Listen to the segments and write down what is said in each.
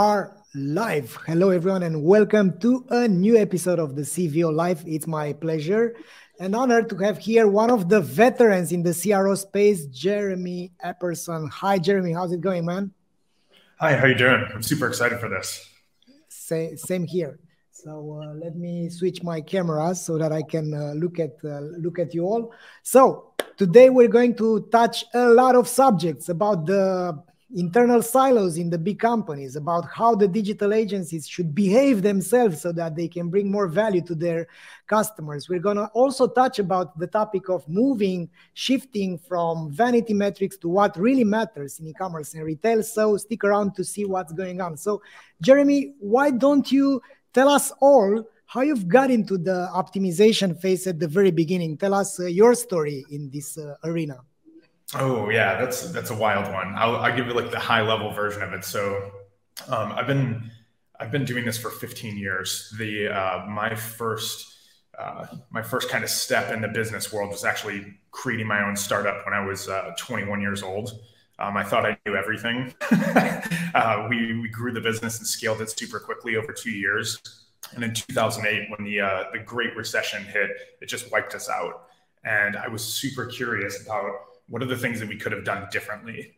are live. Hello, everyone, and welcome to a new episode of the CVO Live. It's my pleasure and honor to have here one of the veterans in the CRO space, Jeremy Epperson. Hi, Jeremy. How's it going, man? Hi, how you doing? I'm super excited for this. Same, same here. So uh, let me switch my camera so that I can uh, look at uh, look at you all. So today we're going to touch a lot of subjects about the internal silos in the big companies about how the digital agencies should behave themselves so that they can bring more value to their customers. We're going to also touch about the topic of moving shifting from vanity metrics to what really matters in e-commerce and retail. So stick around to see what's going on. So jeremy why don't you tell us all how you've got into the optimization phase at the very beginning? Tell us uh, your story in this uh, arena Oh yeah, that's that's a wild one. I'll, I'll give you like the high level version of it. So um, I've been I've been doing this for 15 years. The uh, my first uh, my first kind of step in the business world was actually creating my own startup when I was uh, 21 years old. Um, I thought I knew everything. uh, we, we grew the business and scaled it super quickly over two years. And in 2008, when the uh, the Great Recession hit, it just wiped us out. And I was super curious about what are the things that we could have done differently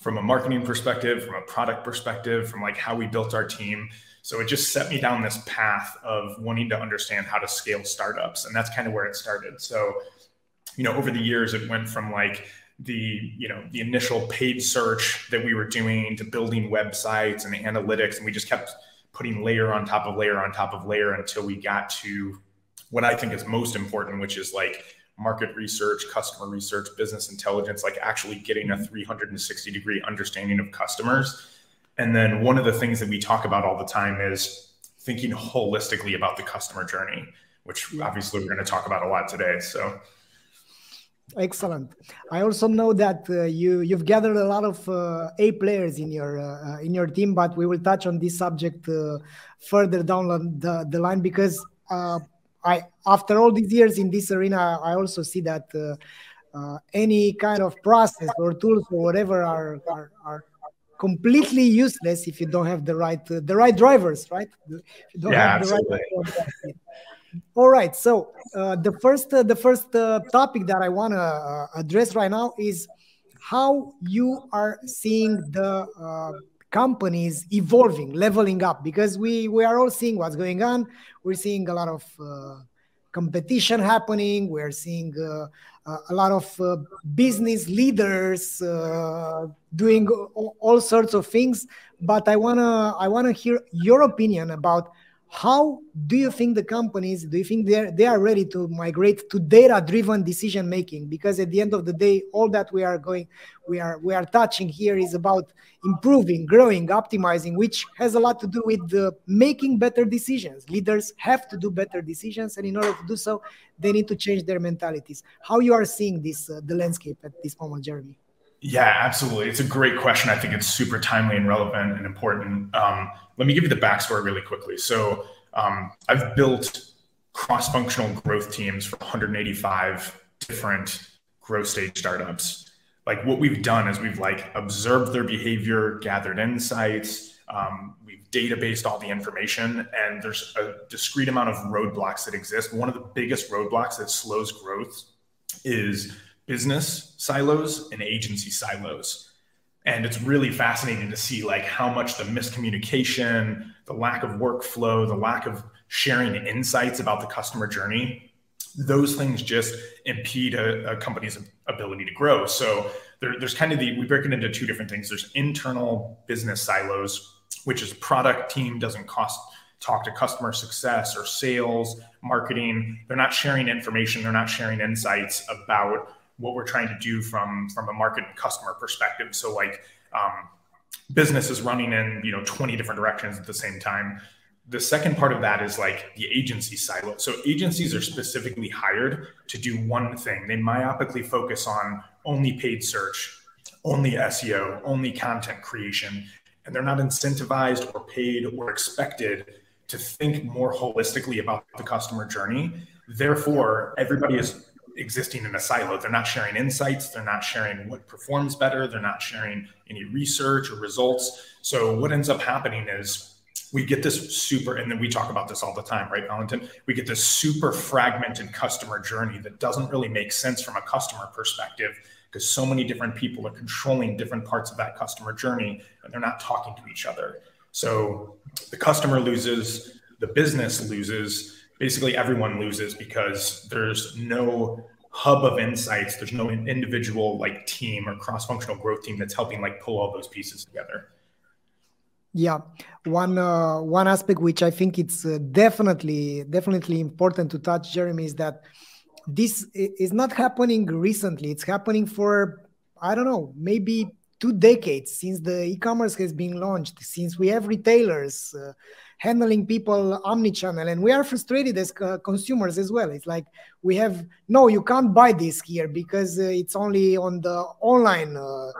from a marketing perspective, from a product perspective, from like how we built our team. So it just set me down this path of wanting to understand how to scale startups. And that's kind of where it started. So, you know, over the years, it went from like the, you know, the initial paid search that we were doing to building websites and analytics. And we just kept putting layer on top of layer on top of layer until we got to what I think is most important, which is like market research, customer research, business intelligence, like actually getting a 360 degree understanding of customers. And then one of the things that we talk about all the time is thinking holistically about the customer journey, which obviously we're going to talk about a lot today. So excellent i also know that uh, you you've gathered a lot of uh, a players in your uh, in your team but we will touch on this subject uh, further down the, the line because uh, I after all these years in this arena, I also see that uh, uh, any kind of process or tools or whatever are are, are completely useless if you don't have the right uh, the right drivers, right? yeah, absolutely. Right all right. So uh, the first uh, the first uh, topic that I want to address right now is how you are seeing the companies evolving, leveling up, because we we are all seeing what's going on. We're seeing a lot of uh, competition happening. We're seeing uh, a lot of uh, business leaders uh, doing all, all sorts of things. But I wanna I wanna hear your opinion about how do you think the companies do you think they they are ready to migrate to data driven decision making because at the end of the day all that we are going we are we are touching here is about improving growing optimizing which has a lot to do with the making better decisions. Leaders have to do better decisions and in order to do so they need to change their mentalities. How you are seeing this uh, the landscape at this moment jeremy yeah, absolutely. It's a great question. I think it's super timely and relevant and important. Um, let me give you the backstory really quickly. So, um, I've built cross functional growth teams for 185 different growth stage startups. Like, what we've done is we've like observed their behavior, gathered insights, um, we've databased all the information, and there's a discrete amount of roadblocks that exist. One of the biggest roadblocks that slows growth is business silos and agency silos. And it's really fascinating to see like how much the miscommunication the lack of workflow the lack of sharing insights about the customer journey those things just impede a, a company's ability to grow. So there, there's kind of the we break it into two different things. There's internal business silos which is product team doesn't cost talk to customer success or sales marketing. They're not sharing information. They're not sharing insights about what we're trying to do from from a market customer perspective. So like um, business is running in you know 20 different directions at the same time. The second part of that is like the agency silo. So agencies are specifically hired to do one thing. They myopically focus on only paid search, only SEO, only content creation, and they're not incentivized or paid or expected to think more holistically about the customer journey. Therefore, everybody is existing in a silo. They're not sharing insights. They're not sharing what performs better. They're not sharing any research or results. So what ends up happening is we get this super, and then we talk about this all the time, right, Valentin? We get this super fragmented customer journey that doesn't really make sense from a customer perspective because so many different people are controlling different parts of that customer journey and they're not talking to each other. So the customer loses, the business loses, basically everyone loses because there's no hub of insights, there's no individual like team or cross-functional growth team that's helping like pull all those pieces together. Yeah, one uh, one aspect which I think it's uh, definitely definitely important to touch, Jeremy, is that this is not happening recently. It's happening for I don't know, maybe two decades since the e-commerce has been launched, since we have retailers uh, handling people omni-channel, and we are frustrated as uh, consumers as well. It's like we have no, you can't buy this here because uh, it's only on the online uh,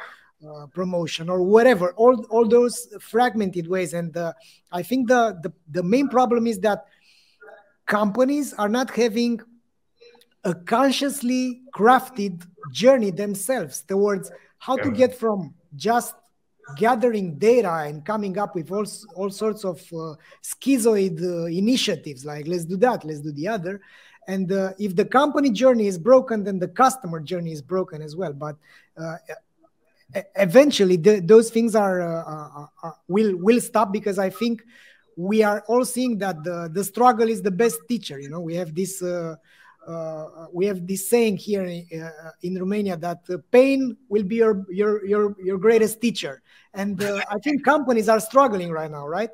uh, promotion or whatever all, all those fragmented ways and uh, i think the, the the main problem is that companies are not having a consciously crafted journey themselves towards how to get from just gathering data and coming up with all, all sorts of uh, schizoid uh, initiatives like let's do that let's do the other and uh, if the company journey is broken then the customer journey is broken as well but uh, eventually the, those things are, uh, are, are, will will stop because I think we are all seeing that the the struggle is the best teacher. You know, we have this. Uh, uh, we have this saying here in, uh, in Romania that pain will be your your your your greatest teacher, and uh, I think companies are struggling right now, right?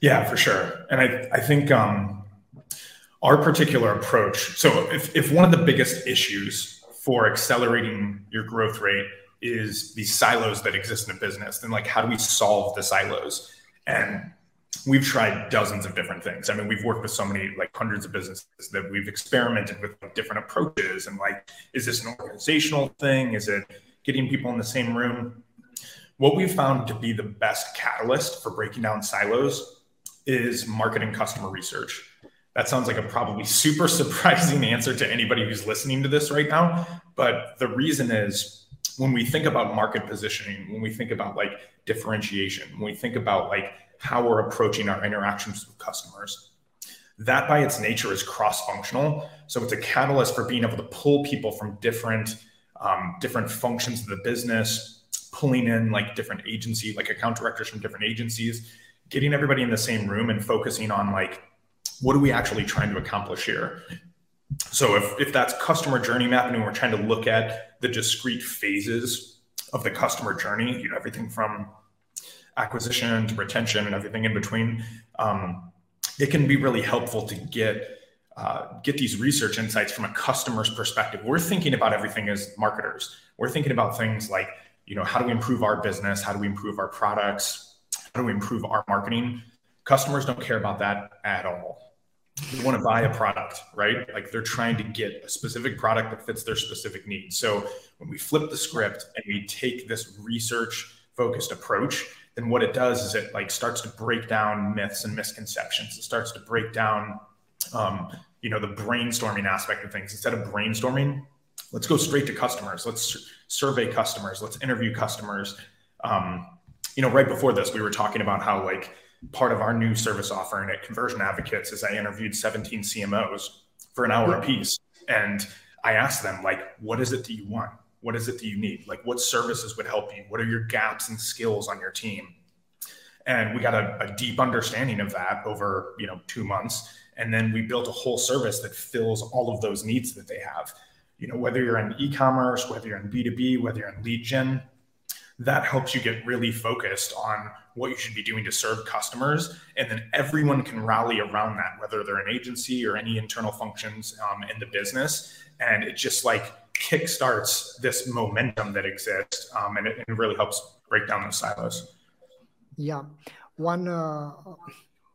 Yeah, for sure, and I I think um, our particular approach. So if if one of the biggest issues for accelerating your growth rate is these silos that exist in a business then, like how do we solve the silos and we've tried dozens of different things. I mean we've worked with so many like hundreds of businesses that we've experimented with different approaches and like is this an organizational thing? Is it getting people in the same room? What we've found to be the best catalyst for breaking down silos is marketing customer research. That sounds like a probably super surprising answer to anybody who's listening to this right now. But the reason is when we think about market positioning, when we think about like differentiation, when we think about like how we're approaching our interactions with customers, that by its nature is cross-functional. So it's a catalyst for being able to pull people from different um, different functions of the business, pulling in like different agency, like account directors from different agencies, getting everybody in the same room and focusing on like what are we actually trying to accomplish here? So if, if that's customer journey mapping and we're trying to look at the discrete phases of the customer journey, you know, everything from acquisition to retention and everything in between, um, it can be really helpful to get uh, get these research insights from a customer's perspective. We're thinking about everything as marketers. We're thinking about things like, you know, how do we improve our business? How do we improve our products? How do we improve our marketing? Customers don't care about that at all they want to buy a product, right? Like they're trying to get a specific product that fits their specific needs. So when we flip the script and we take this research focused approach, then what it does is it like starts to break down myths and misconceptions. It starts to break down, um, you know, the brainstorming aspect of things. Instead of brainstorming, let's go straight to customers. Let's survey customers. Let's interview customers. Um, you know, right before this, we were talking about how like part of our new service offering at Conversion Advocates is I interviewed 17 CMOs for an hour apiece. And I asked them, like, what is it that you want? What is it that you need? Like, what services would help you? What are your gaps and skills on your team? And we got a, a deep understanding of that over, you know, two months. And then we built a whole service that fills all of those needs that they have. You know, whether you're in e-commerce, whether you're in B2B, whether you're in lead gen, that helps you get really focused on what you should be doing to serve customers. And then everyone can rally around that, whether they're an agency or any internal functions um, in the business. And it just like kickstarts this momentum that exists. Um, and it, it, really helps break down those silos. Yeah. One, uh,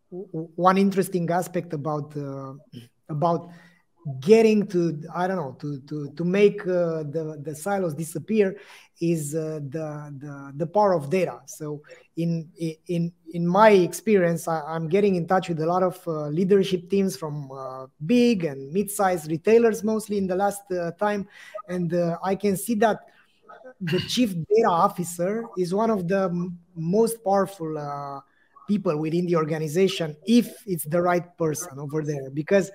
one interesting aspect about, uh, about getting to i don't know to to to make uh, the the silos disappear is uh, the, the the power of data. So in in in my experience I, am getting in touch with a lot of uh, leadership teams from uh, big and mid-sized retailers mostly in the last uh, time. And uh, i can see that the chief data officer is one of the m- most powerful people within the organization if it's the right person over there. Because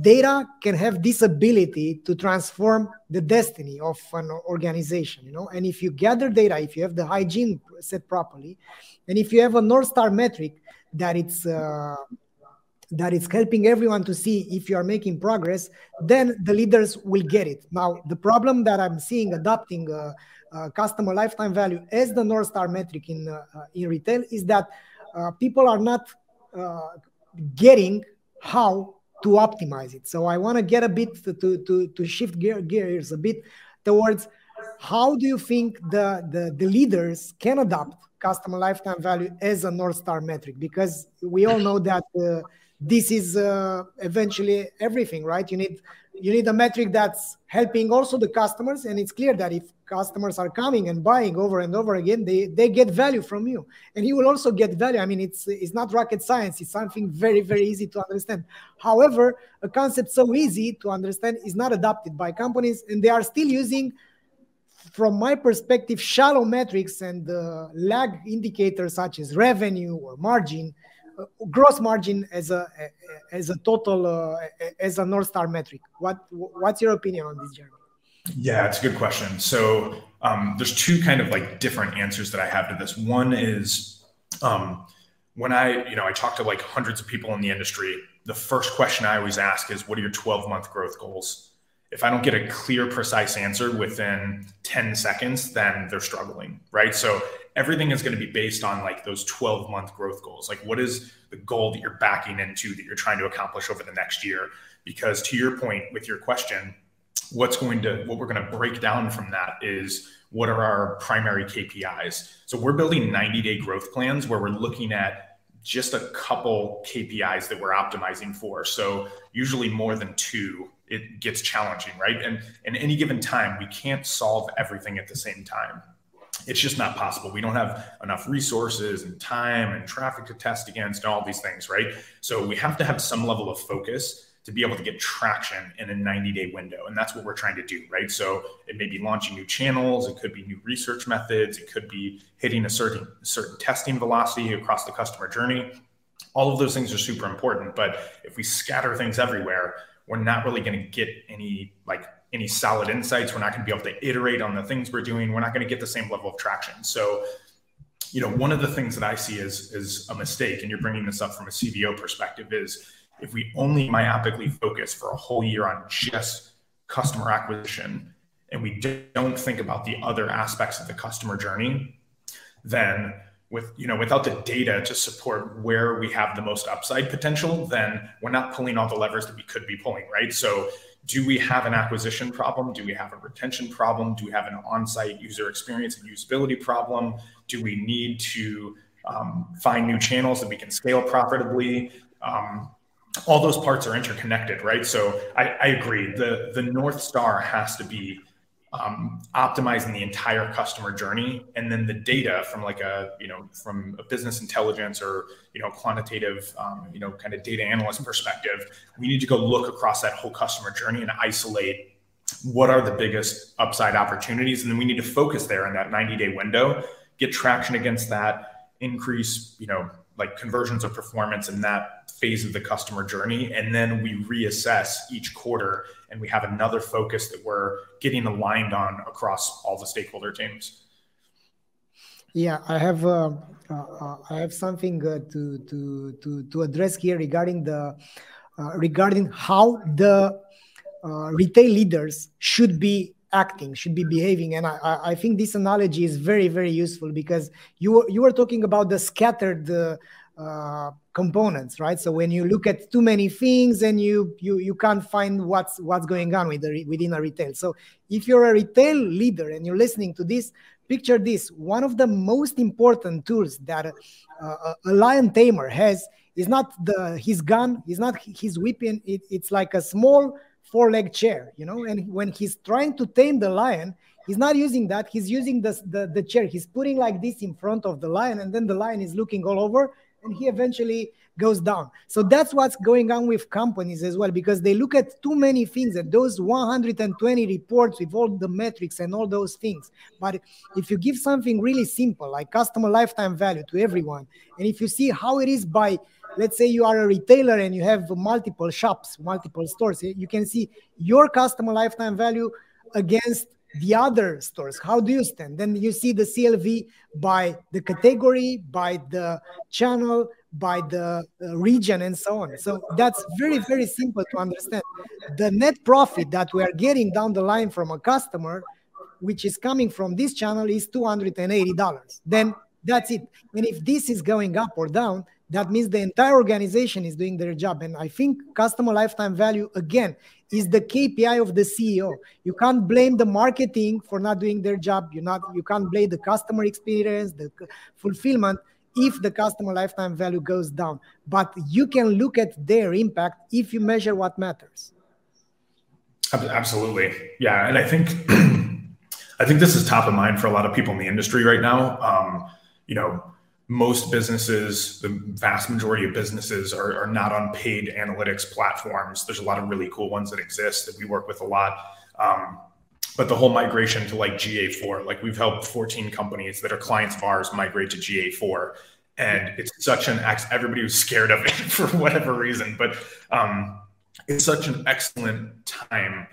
data can have this ability to transform the destiny of an organization you know? And if you gather data if you have the hygiene set properly and if you have a north star metric that it's uh, that it's helping everyone to see if you are making progress then the leaders will get it. Now the problem that i'm seeing adopting uh, uh, customer lifetime value as the north star metric in uh, uh, in retail is that uh, people are not getting how to optimize it. So I want to get a bit to, to, to shift gear, gears a bit towards how do you think the, the, the leaders can adopt customer lifetime value as a North Star metric? Because we all know that uh, this is uh, eventually everything, right? You need you need a metric that's helping also the customers, and it's clear that if customers are coming and buying over and over again they they get value from you. And you will also get value. I mean it's it's not rocket science. It's something very very easy to understand. However a concept so easy to understand is not adopted by companies and they are still using from my perspective shallow metrics and uh, lag indicators such as revenue or margin gross margin as a as a total uh, as a north star metric what what's your opinion on this journey yeah, it's a good question. So um, there's two kind of like different answers that I have to this. One is um, when I, you know, I talk to like hundreds of people in the industry. The first question I always ask is, "What are your 12 month growth goals?" If I don't get a clear, precise answer within 10 seconds, then they're struggling, right? So everything is going to be based on like those 12 month growth goals. Like, what is the goal that you're backing into that you're trying to accomplish over the next year? Because to your point with your question, what's going to what we're going to break down from that is what are our primary KPIs. So we're building 90 day growth plans where we're looking at just a couple KPIs that we're optimizing for. So usually more than two, it gets challenging, right? And in any given time, we can't solve everything at the same time. It's just not possible. We don't have enough resources and time and traffic to test against and all these things, right? So we have to have some level of focus to be able to get traction in a 90 day window. And that's what we're trying to do, right? So it may be launching new channels, it could be new research methods, it could be hitting a certain certain testing velocity across the customer journey. All of those things are super important. But if we scatter things everywhere, we're not really going to get any like any solid insights. We're not going to be able to iterate on the things we're doing. We're not going to get the same level of traction. So you know, one of the things that I see is is a mistake, and you're bringing this up from a CVO perspective, is if we only myopically focus for a whole year on just customer acquisition and we don't think about the other aspects of the customer journey, then with you know without the data to support where we have the most upside potential, then we're not pulling all the levers that we could be pulling, right? So do we have an acquisition problem? Do we have a retention problem? Do we have an on-site user experience and usability problem? Do we need to um, find new channels that we can scale profitably? Um, all those parts are interconnected, right? So I, I agree. The the North Star has to be um, optimizing the entire customer journey, and then the data from like a you know from a business intelligence or you know quantitative um, you know kind of data analyst perspective, we need to go look across that whole customer journey and isolate what are the biggest upside opportunities, and then we need to focus there in that 90 day window, get traction against that, increase you know like conversions of performance in that phase of the customer journey. And then we reassess each quarter and we have another focus that we're getting aligned on across all the stakeholder teams. Yeah i have uh, uh, i have something uh, to to to to address here regarding the uh, regarding how the uh, retail leaders should be acting should be behaving. And i i think this analogy is very very useful because you you were talking about the scattered uh, uh, components right? So when you look at too many things and you you you can't find what's what's going on with the, within a retail. So if you're a retail leader and you're listening to this picture this. One of the most important tools that uh, a lion tamer has is not the his gun is not his weapon it, it's like a small four leg chair, you know. And when he's trying to tame the lion, he's not using that. He's using the, the, the chair. He's putting like this in front of the lion, and then the lion is looking all over, and he eventually goes down. So that's what's going on with companies as well, because they look at too many things at those 120 reports with all the metrics and all those things. But if you give something really simple, like customer lifetime value to everyone, and if you see how it is by let's say you are a retailer and you have multiple shops, multiple stores, you can see your customer lifetime value against the other stores. How do you stand? Then you see the CLV by the category, by the channel, by the uh, region, and so on. So that's very, very simple to understand. The net profit that we are getting down the line from a customer, which is coming from this channel, is $280. Then that's it. And if this is going up or down, that means the entire organization is doing their job. And I think customer lifetime value, again, is the KPI of the CEO. You can't blame the marketing for not doing their job. You not you can't blame the customer experience, the fulfillment if the customer lifetime value goes down. But you can look at their impact if you measure what matters. Absolutely. Yeah. And I think I think this is top of mind for a lot of people in the industry right now. Um, you know, most businesses, the vast majority of businesses are, are, not on paid analytics platforms. There's a lot of really cool ones that exist that we work with a lot. Um, but the whole migration to like GA4, like we've helped 14 companies that are clients of ours migrate to GA4. And it's such an ex, everybody was scared of it for whatever reason, but um, it's such an excellent time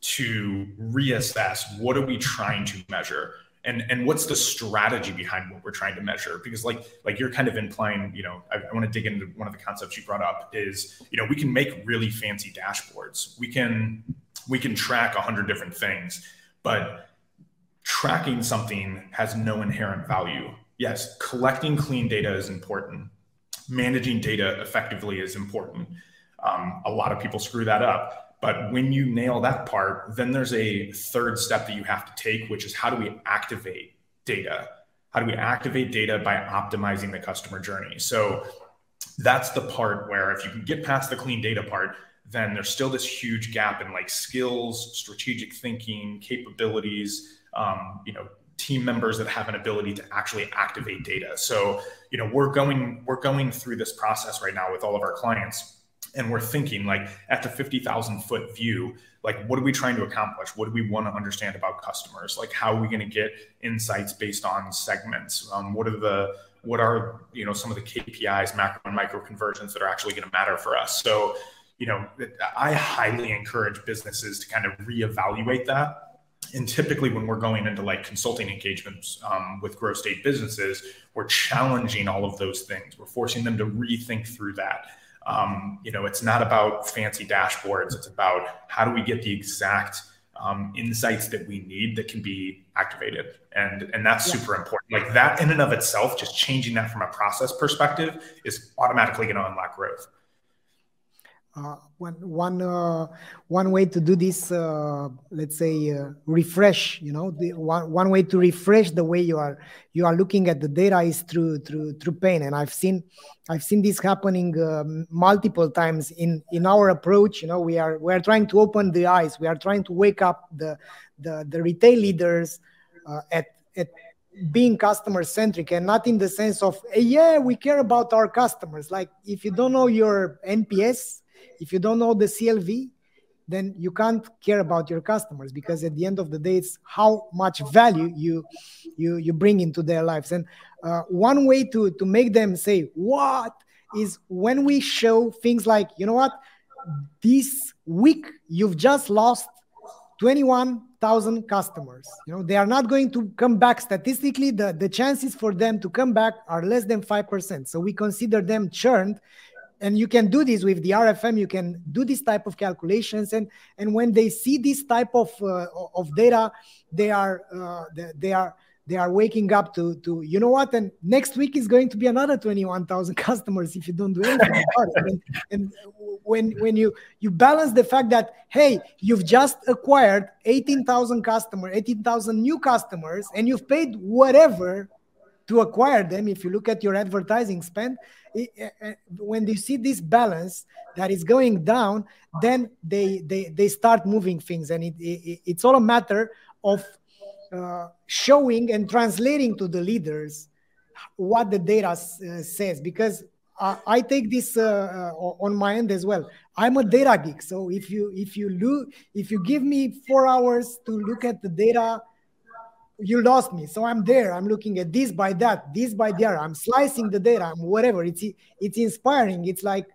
to reassess what are we trying to measure and and what's the strategy behind what we're trying to measure? Because like like you're kind of implying you know I, I want to dig into one of the concepts you brought up is you know we can make really fancy dashboards. We can we can track a hundred different things but tracking something has no inherent value. Yes collecting clean data is important. Managing data effectively is important. Um, a lot of people screw that up but when you nail that part, then there's a third step that you have to take, which is how do we activate data? How do we activate data by optimizing the customer journey? So that's the part where if you can get past the clean data part, then there's still this huge gap in like skills, strategic thinking, capabilities, um, you know, team members that have an ability to actually activate data. So, you know, we're going we're going through this process right now with all of our clients and we're thinking like at the 50,000 foot view, like what are we trying to accomplish? What do we want to understand about customers? Like how are we going to get insights based on segments? Um, what are the what are you know some of the KPIs, macro and micro conversions that are actually going to matter for us? So, you know, I highly encourage businesses to kind of reevaluate that. And typically, when we're going into like consulting engagements um, with growth state businesses, we're challenging all of those things. We're forcing them to rethink through that um, you know, it's not about fancy dashboards. It's about how do we get the exact um, insights that we need that can be activated, and and that's yeah. super important. Like that in and of itself, just changing that from a process perspective is automatically going to unlock growth. Uh, one one uh, one way to do this, uh, let's say, uh, refresh. You know, the one, one way to refresh the way you are you are looking at the data is through through through pain, and I've seen I've seen this happening um, multiple times in in our approach. You know, we are we are trying to open the eyes. We are trying to wake up the the the retail leaders uh, at at being customer centric and not in the sense of yeah we care about our customers like if you don't know your nps if you don't know the CLV, then you can't care about your customers because at the end of the day, it's how much value you you you bring into their lives. And uh, one way to to make them say what is when we show things like you know what this week you've just lost 21,000 customers. You know, they are not going to come back statistically. The, the chances for them to come back are less than 5%. So we consider them churned and you can do this with the rfm you can do this type of calculations. And and when they see this type of uh, of data they are uh, they are they are waking up to to you know what? And next week is going to be another 21000 customers if you don't do anything about it. And, and when when you you balance the fact that hey you've just acquired 18000 customers 18000 new customers and you've paid whatever to acquire them if you look at your advertising spend it, uh, when you see this balance that is going down then they they, they start moving things. And it, it it's all a matter of uh, showing and translating to the leaders what the data uh, says. Because I, I take this uh, uh, on my end as well. I'm a data geek. So if you if you look if you give me four hours to look at the data you lost me so i'm there i'm looking at this by that this by there i'm slicing the data i'm whatever it's it's inspiring it's like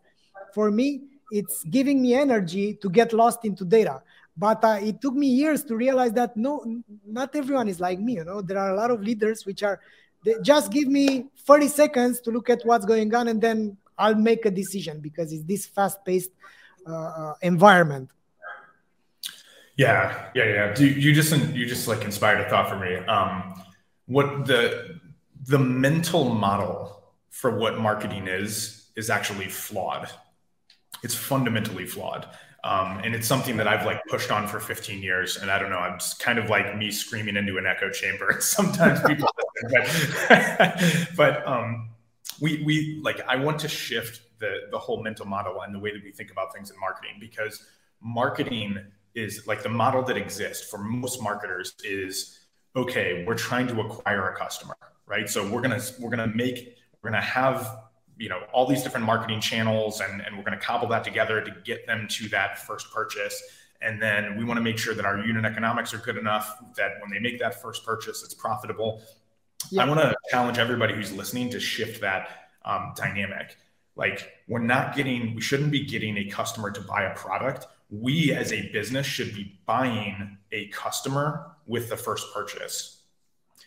for me it's giving me energy to get lost into data. But uh, it took me years to realize that no not everyone is like me you know there are a lot of leaders which are they just give me 30 seconds to look at what's going on and then i'll make a decision because it's this fast paced uh, uh, environment yeah yeah yeah you, you just you just like inspired a thought for me um what the the mental model for what marketing is is actually flawed it's fundamentally flawed um, and it's something that I've like pushed on for 15 years. And I don't know, I'm just kind of like me screaming into an echo chamber. Sometimes people, but, but um, we, we like, I want to shift the, the whole mental model and the way that we think about things in marketing because marketing is like the model that exists for most marketers is okay, we're trying to acquire a customer, right? So we're to, we're to make, we're to have you know all these different marketing channels and, and we're to cobble that together to get them to that first purchase and then we want to make sure that our unit economics are good enough that when they make that first purchase it's profitable yeah. i want to challenge everybody who's listening to shift that um, dynamic like we're not getting we shouldn't be getting a customer to buy a product we as a business should be buying a customer with the first purchase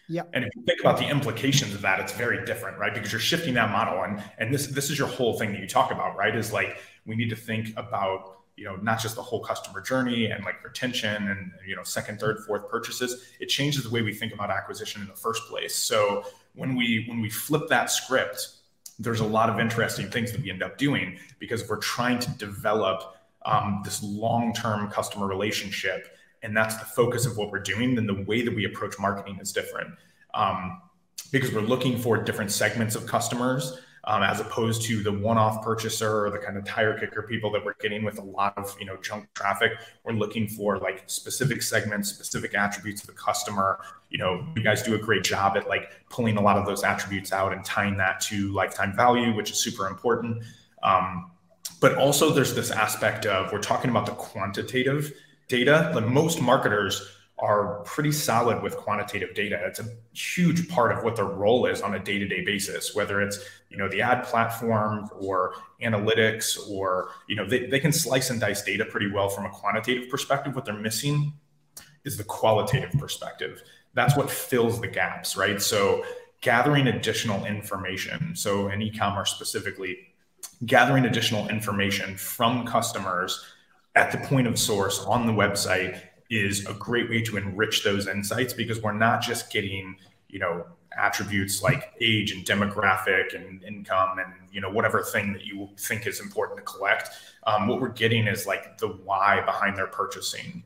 yeah. And if you think about the implications of that, it's very different, right? Because you're shifting that model. And and this this is your whole thing that you talk about, right? Is like we need to think about you know not just the whole customer journey and like retention and you know second third fourth purchases it changes the way we think about acquisition in the first place so when we when we flip that script there's a lot of interesting things that we end up doing because we're trying to develop um, this long-term customer relationship and that's the focus of what we're doing, then the way that we approach marketing is different. Um, because we're looking for different segments of customers um, as opposed to the one-off purchaser or the kind of tire kicker people that we're getting with a lot of you know junk traffic. We're looking for like specific segments, specific attributes of the customer. You know, you guys do a great job at like pulling a lot of those attributes out and tying that to lifetime value, which is super important. Um, but also, there's this aspect of we're talking about the quantitative data, the most marketers are pretty solid with quantitative data. It's a huge part of what their role is on a day-to-day basis, whether it's, you know, the ad platform or analytics or, you know, they, they can slice and dice data pretty well from a quantitative perspective. What they're missing is the qualitative perspective. That's what fills the gaps, right? So gathering additional information. So in e-commerce specifically, gathering additional information from customers at the point of source on the website is a great way to enrich those insights because we're not just getting, you know, attributes like age and demographic and income and you know whatever thing that you think is important to collect. Um, what we're getting is like the why behind their purchasing.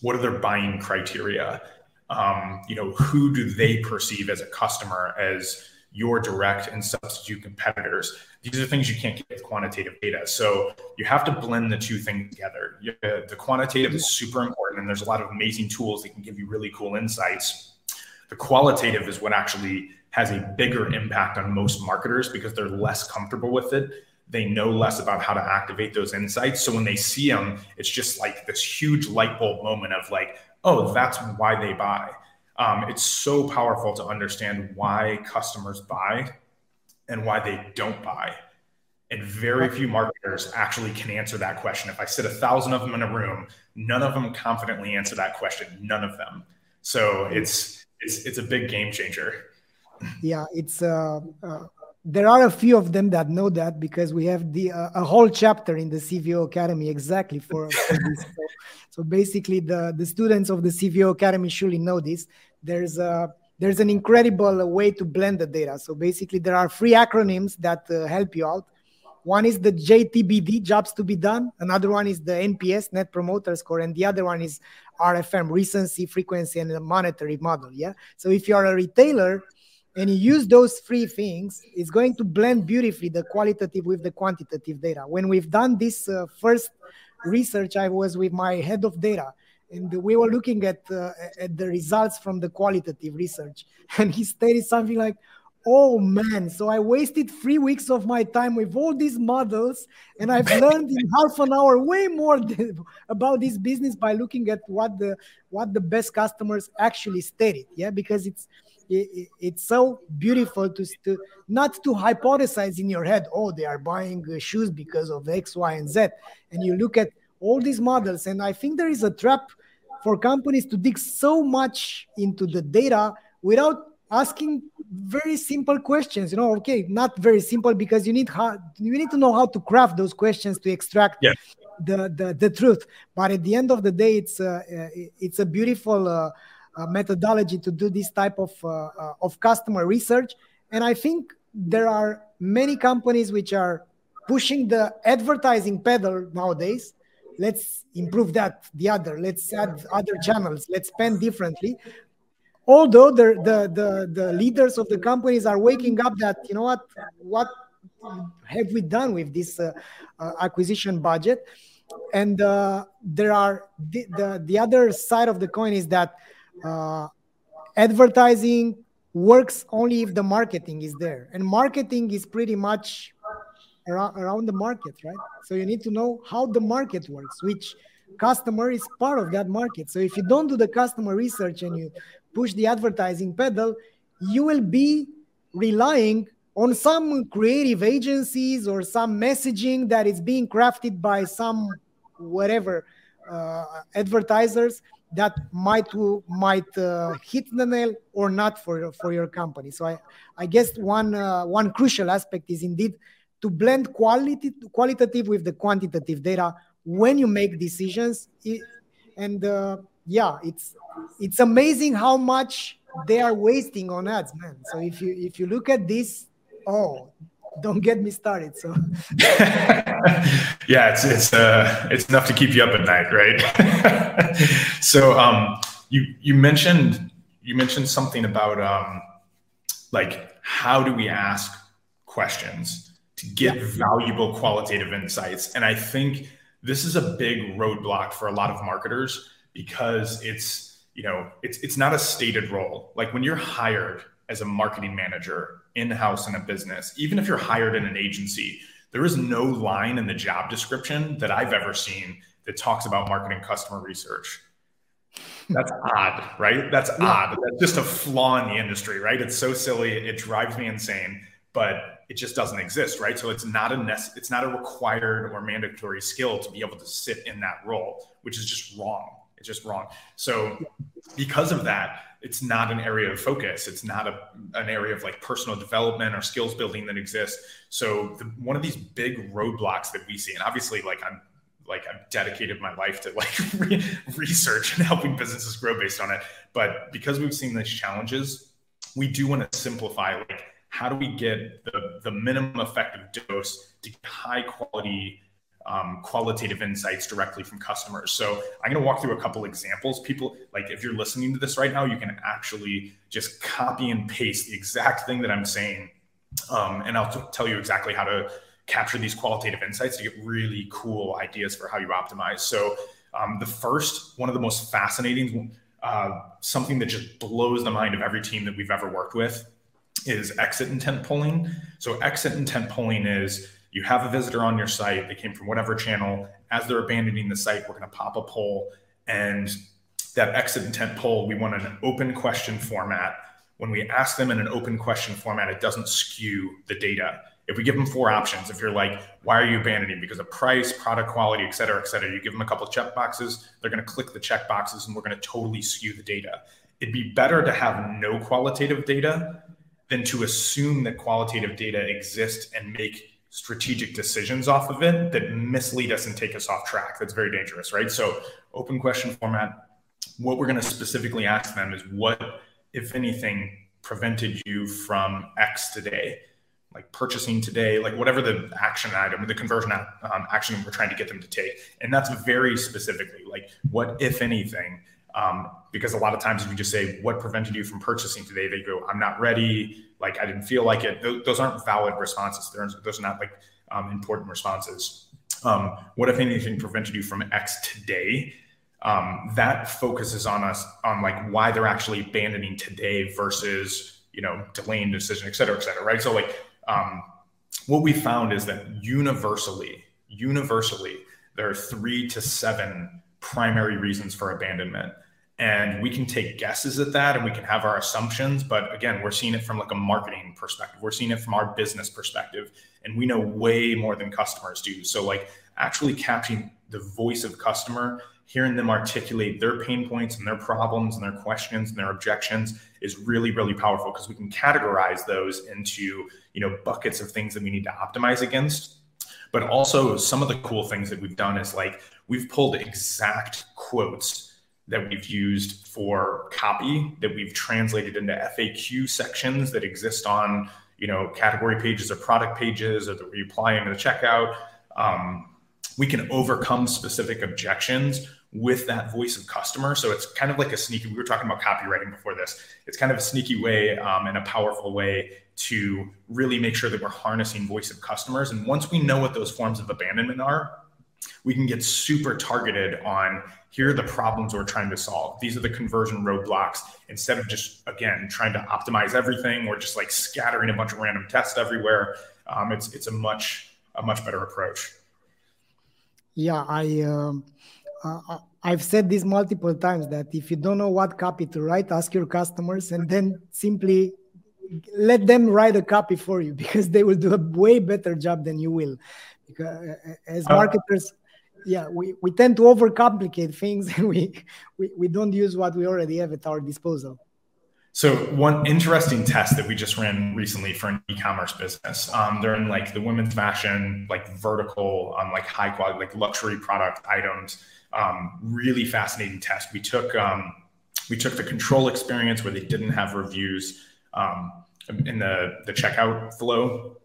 What are their buying criteria? Um, you know, who do they perceive as a customer as your direct and substitute competitors. These are things you can't get with quantitative data. So you have to blend the two things together. The quantitative is super important, and there's a lot of amazing tools that can give you really cool insights. The qualitative is what actually has a bigger impact on most marketers because they're less comfortable with it. They know less about how to activate those insights. So when they see them, it's just like this huge light bulb moment of like, oh, that's why they buy um, it's so powerful to understand why customers buy and why they don't buy. And very few marketers actually can answer that question. If I sit a thousand of them in a room, none of them confidently answer that question. None of them. So it's it's it's a big game changer. Yeah, it's uh, uh there are a few of them that know that because we have the uh, a whole chapter in the CVO Academy exactly for, for this. So, so, basically, the the students of the CVO Academy surely know this. There's a there's an incredible way to blend the data. So basically, there are three acronyms that uh, help you out. One is the JTBD, jobs to be done. Another one is the NPS, Net Promoter Score, and the other one is RFM, recency, frequency, and the monetary model. Yeah. So if you are a retailer and you use those three things, it's going to blend beautifully the qualitative with the quantitative data. When we've done this uh, first research, I was with my head of data, and we were looking at uh, at the results from the qualitative research, and he stated something like, "Oh man, so I wasted three weeks of my time with all these models, and I've learned in half an hour way more about this business by looking at what the what the best customers actually stated." Yeah, because it's it, it's so beautiful to, to not to hypothesize in your head oh they are buying uh, shoes because of x y and z and you look at all these models and i think there is a trap for companies to dig so much into the data without asking very simple questions you know okay not very simple because you need how you need to know how to craft those questions to extract yeah. the, the the truth but at the end of the day it's uh, it's a beautiful uh, uh, methodology to do this type of uh, uh, of customer research and i think there are many companies which are pushing the advertising pedal nowadays let's improve that the other. Let's add other channels. Let's spend differently. Although the, the the the leaders of the companies are waking up that you know what what have we done with this uh, uh, acquisition budget? And uh, there are the, the the other side of the coin is that uh, advertising works only if the marketing is there. And marketing is pretty much around, around the market right so you need to know how the market works which customer is part of that market so if you don't do the customer research and you push the advertising pedal you will be relying on some creative agencies or some messaging that is being crafted by some whatever uh, advertisers that might might uh, hit the nail or not for for your company. So I I guess one uh, one crucial aspect is indeed to blend quality qualitative with the quantitative data when you make decisions. It, and uh, yeah, it's it's amazing how much they are wasting on ads, man. So if you if you look at this, oh, don't get me started. So yeah, it's it's uh it's enough to keep you up at night, right? so um you you mentioned you mentioned something about um like how do we ask questions to get yeah. valuable qualitative insights and i think this is a big roadblock for a lot of marketers because it's you know it's it's not a stated role like when you're hired as a marketing manager in house in a business, even if you're hired in an agency, there is no line in the job description that I've ever seen that talks about marketing customer research. That's odd, right? That's yeah. odd. That's just a flaw in the industry, right? It's so silly. It drives me insane, but it just doesn't exist, right? So it's not a nec- it's not a required or mandatory skill to be able to sit in that role, which is just wrong. It's just wrong. So because of that, it's not an area of focus. It's not a, an area of like personal development or skills building that exists. So the, one of these big roadblocks that we see, and obviously like I'm like I've dedicated my life to like re- research and helping businesses grow based on it. But because we've seen these challenges, we do want to simplify like how do we get the, the minimum effective dose to get high quality um, qualitative insights directly from customers. So I'm going to walk through a couple examples. People, like if you're listening to this right now, you can actually just copy and paste the exact thing that I'm saying. Um, and I'll t- tell you exactly how to capture these qualitative insights to get really cool ideas for how you optimize. So um, the first, one of the most fascinating, uh, something that just blows the mind of every team that we've ever worked with is exit intent polling. So exit intent polling is you have a visitor on your site, they came from whatever channel. As they're abandoning the site, we're going to pop a poll. And that exit intent poll, we want an open question format. When we ask them in an open question format, it doesn't skew the data. If we give them four options, if you're like, why are you abandoning? Because of price, product quality, et cetera, et cetera, you give them a couple of check boxes, they're going to click the check boxes and we're going to totally skew the data. It'd be better to have no qualitative data than to assume that qualitative data exists and make strategic decisions off of it that mislead us and take us off track. That's very dangerous, right? So, open question format. What we're going to specifically ask them is what, if anything, prevented you from X today? Like purchasing today, like whatever the action item, the conversion um, action we're trying to get them to take. And that's very specifically like what, if anything, Um, because a lot of times if you just say what prevented you from purchasing today? They go i'm not ready. Like i didn't feel like it. Those, those aren't valid responses. Those, those are not like um, important responses. Um, what if anything prevented you from x today? Um, that focuses on us on like why they're actually abandoning today versus you know delaying decision et cetera et cetera right? So like um, what we found is that universally universally there are three to seven primary reasons for abandonment and we can take guesses at that and we can have our assumptions but again we're seeing it from like a marketing perspective. We're seeing it from our business perspective and we know way more than customers do. So like actually capturing the voice of customer hearing them articulate their pain points and their problems and their questions and their objections is really really powerful because we can categorize those into you know buckets of things that we need to optimize against. But also some of the cool things that we've done is like we've pulled exact quotes that we've used for copy that we've translated into FAQ sections that exist on you know category pages or product pages or that we apply into the checkout. Um, we can overcome specific objections with that voice of customer. So it's kind of like a sneaky. We were talking about copywriting before this. It's kind of a sneaky way um, and a powerful way to really make sure that we're harnessing voice of customers. And once we know what those forms of abandonment are, we can get super targeted on here are the problems we're trying to solve. These are the conversion roadblocks instead of just, again, trying to optimize everything or just like scattering a bunch of random tests everywhere. Um, it's, it's a much, a much better approach. Yeah, I, um, uh, I've said this multiple times that if you don't know what copy to write, ask your customers and then simply let them write a copy for you because they will do a way better job than you will. Because as uh, marketers, yeah we, we tend to overcomplicate things and we, we we don't use what we already have at our disposal. So one interesting test that we just ran recently for an e-commerce business um, they're in like the women's fashion like vertical um, like high quality like luxury product items um, really fascinating test. We took um, we took the control experience where they didn't have reviews um, in the the checkout flow.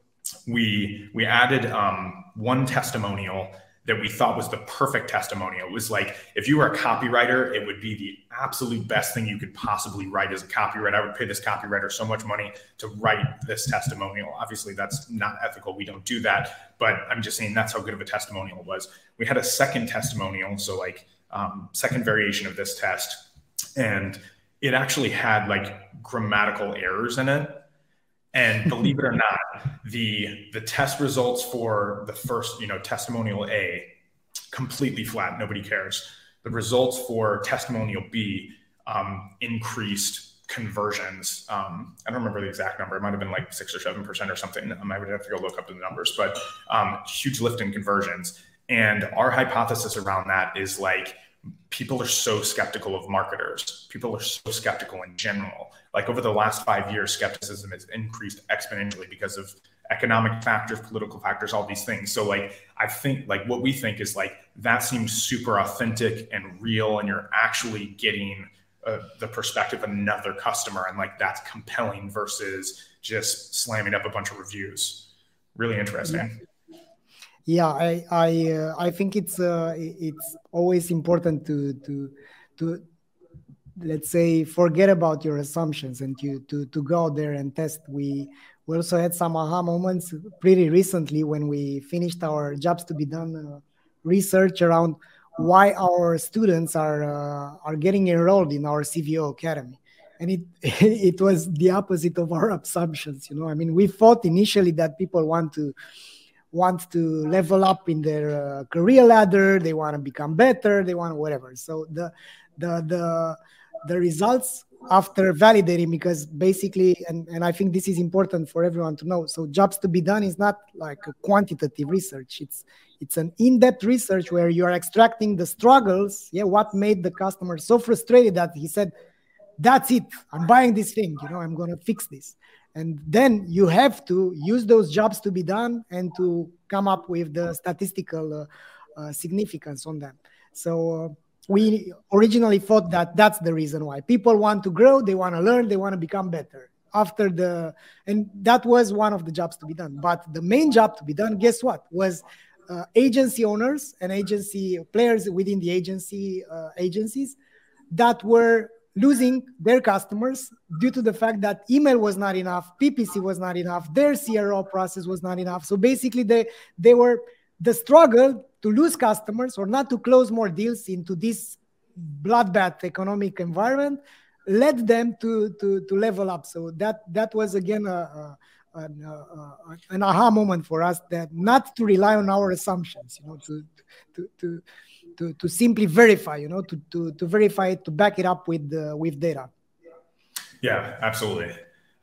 We we added um, one testimonial that we thought was the perfect testimonial. It was like if you were a copywriter, it would be the absolute best thing you could possibly write as a copywriter. I would pay this copywriter so much money to write this testimonial. Obviously, that's not ethical. We don't do that. But I'm just saying that's how good of a testimonial it was. We had a second testimonial, so like um, second variation of this test, and it actually had like grammatical errors in it and believe it or not, the the test results for the first, you know, testimonial A completely flat. Nobody cares. The results for testimonial B um, increased conversions. Um, I don't remember the exact number. It might have been like six or seven percent or something. I would have to go look up the numbers, but um, huge lift in conversions. And our hypothesis around that is like people are so skeptical of marketers. People are so skeptical in general. Like over the last five years, skepticism has increased exponentially because of economic factors, political factors, all these things. So like I think like what we think is like that seems super authentic and real, and you're actually getting uh, the perspective of another customer, and like that's compelling versus just slamming up a bunch of reviews. Really interesting yeah i i uh, i think it's uh, it's always important to to to let's say forget about your assumptions and to to to go out there and test we we also had some aha moments pretty recently when we finished our jobs to be done uh, research around why our students are uh, are getting enrolled in our cvo academy. And it it was the opposite of our assumptions you know? I mean we thought initially that people want to want to level up in their uh, career ladder they want to become better they want whatever. So the the the the results after validating because basically and, and i think this is important for everyone to know so jobs to be done is not like a quantitative research. It's it's an in-depth research where you are extracting the struggles yeah what made the customer so frustrated that he said that's it. I'm buying this thing you know i'm going to fix this. And then you have to use those jobs to be done and to come up with the statistical uh, uh, significance on them so uh, we originally thought that that's the reason why. People want to grow they want to learn they want to become better after the and that was one of the jobs to be done. But the main job to be done guess what? Was uh, agency owners and agency players within the agency uh, agencies that were losing their customers due to the fact that email was not enough, PPC was not enough, their CRO process was not enough. So basically, they they were the struggle to lose customers or not to close more deals into this bloodbath economic environment led them to to to level up. So that that was again a, a an, uh, an aha moment for us that not to rely on our assumptions, you know, to to to to, to simply verify, you know, to, to, to verify it, to back it up with uh, with data. Yeah, absolutely.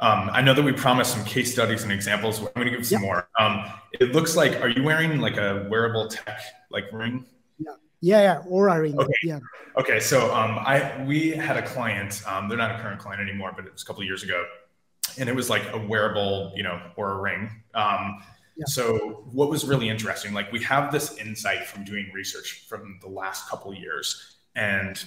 Um, I know that we promised some case studies and examples. I'm going to give some yeah. more. Um, it looks like, are you wearing like a wearable tech like ring? Yeah, yeah, yeah. Oura ring. Okay. Yeah. Okay. So um, I we had a client. Um, they're not a current client anymore, but it was a couple of years ago, and it was like a wearable, you know, or a ring. Um, yeah. So what was really interesting, like we have this insight from doing research from the last couple years, and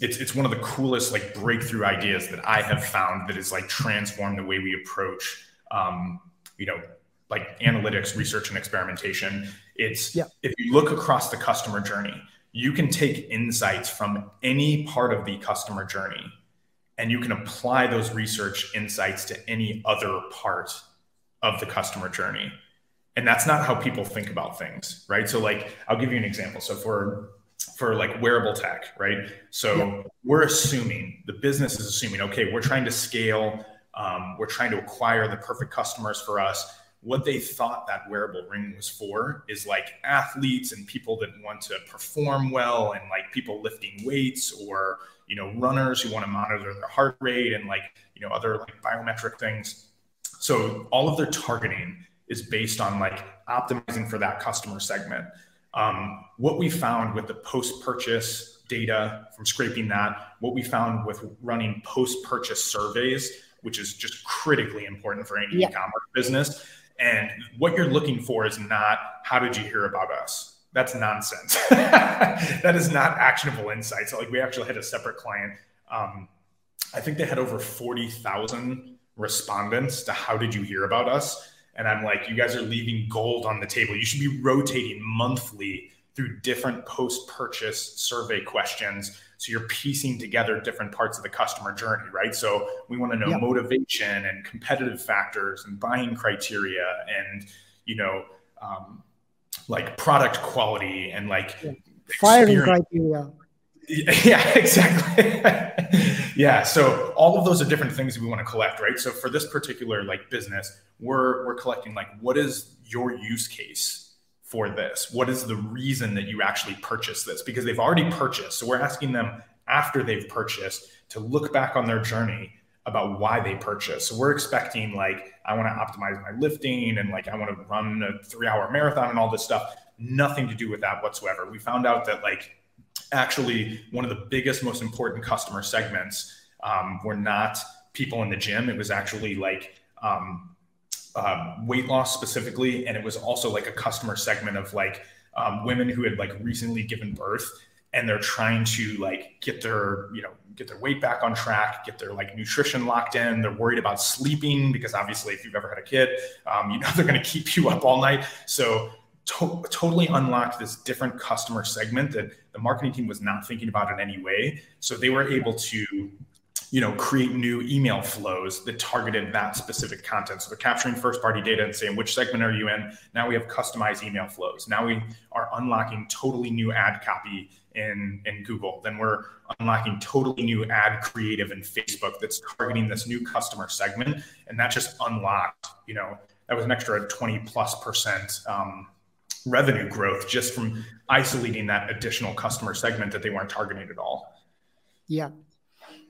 it's it's one of the coolest like breakthrough ideas that I have found that is like transformed the way we approach, um, you know, like analytics, research, and experimentation. It's yeah. if you look across the customer journey, you can take insights from any part of the customer journey, and you can apply those research insights to any other part of the customer journey. And that's not how people think about things, right? So, like, I'll give you an example. So, for for like wearable tech, right? So yeah. we're assuming the business is assuming, okay, we're trying to scale, um, we're trying to acquire the perfect customers for us. What they thought that wearable ring was for is like athletes and people that want to perform well, and like people lifting weights, or you know, runners who want to monitor their heart rate and like you know other like biometric things. So all of their targeting is based on like optimizing for that customer segment. Um, what we found with the post purchase data from scraping that, what we found with running post purchase surveys, which is just critically important for any e-commerce business. And what you're looking for is not how did you hear about us? That's nonsense. that is not actionable insight. So, like, we actually had a separate client. Um, I think they had over 40,000 respondents to how did you hear about us? And I'm like, you guys are leaving gold on the table. You should be rotating monthly through different post purchase survey questions. So you're piecing together different parts of the customer journey, right? So we want to know yep. motivation and competitive factors and buying criteria and, you know, um, like product quality and like yeah. firing criteria. Yeah, exactly. yeah. So all of those are different things we want to collect, right? So for this particular like business, we're we're collecting like what is your use case for this? What is the reason that you actually purchased this? Because they've already purchased. So we're asking them after they've purchased to look back on their journey about why they purchased. So we're expecting like I want to optimize my lifting and like I want to run a 3-hour marathon and all this stuff. Nothing to do with that whatsoever. We found out that like actually one of the biggest, most important customer segments um, were not people in the gym. It was actually like um, uh, weight loss specifically, and it was also like a customer segment of like um, women who had like recently given birth and they're trying to like get their you know get their weight back on track get their like nutrition locked in they're worried about sleeping because obviously if you've ever had a kid um, you know they're going to keep you up all night so to- totally unlocked this different customer segment that the marketing team was not thinking about in any way. So they were able to you know create new email flows that targeted that specific content. So they're capturing first party data and saying which segment are you in? Now we have customized email flows. Now we are unlocking totally new ad copy in in google. Then we're unlocking totally new ad creative in facebook that's targeting this new customer segment. And that just unlocked you know that was an extra 20 plus percent um, revenue growth just from isolating that additional customer segment that they weren't targeting at all. Yeah,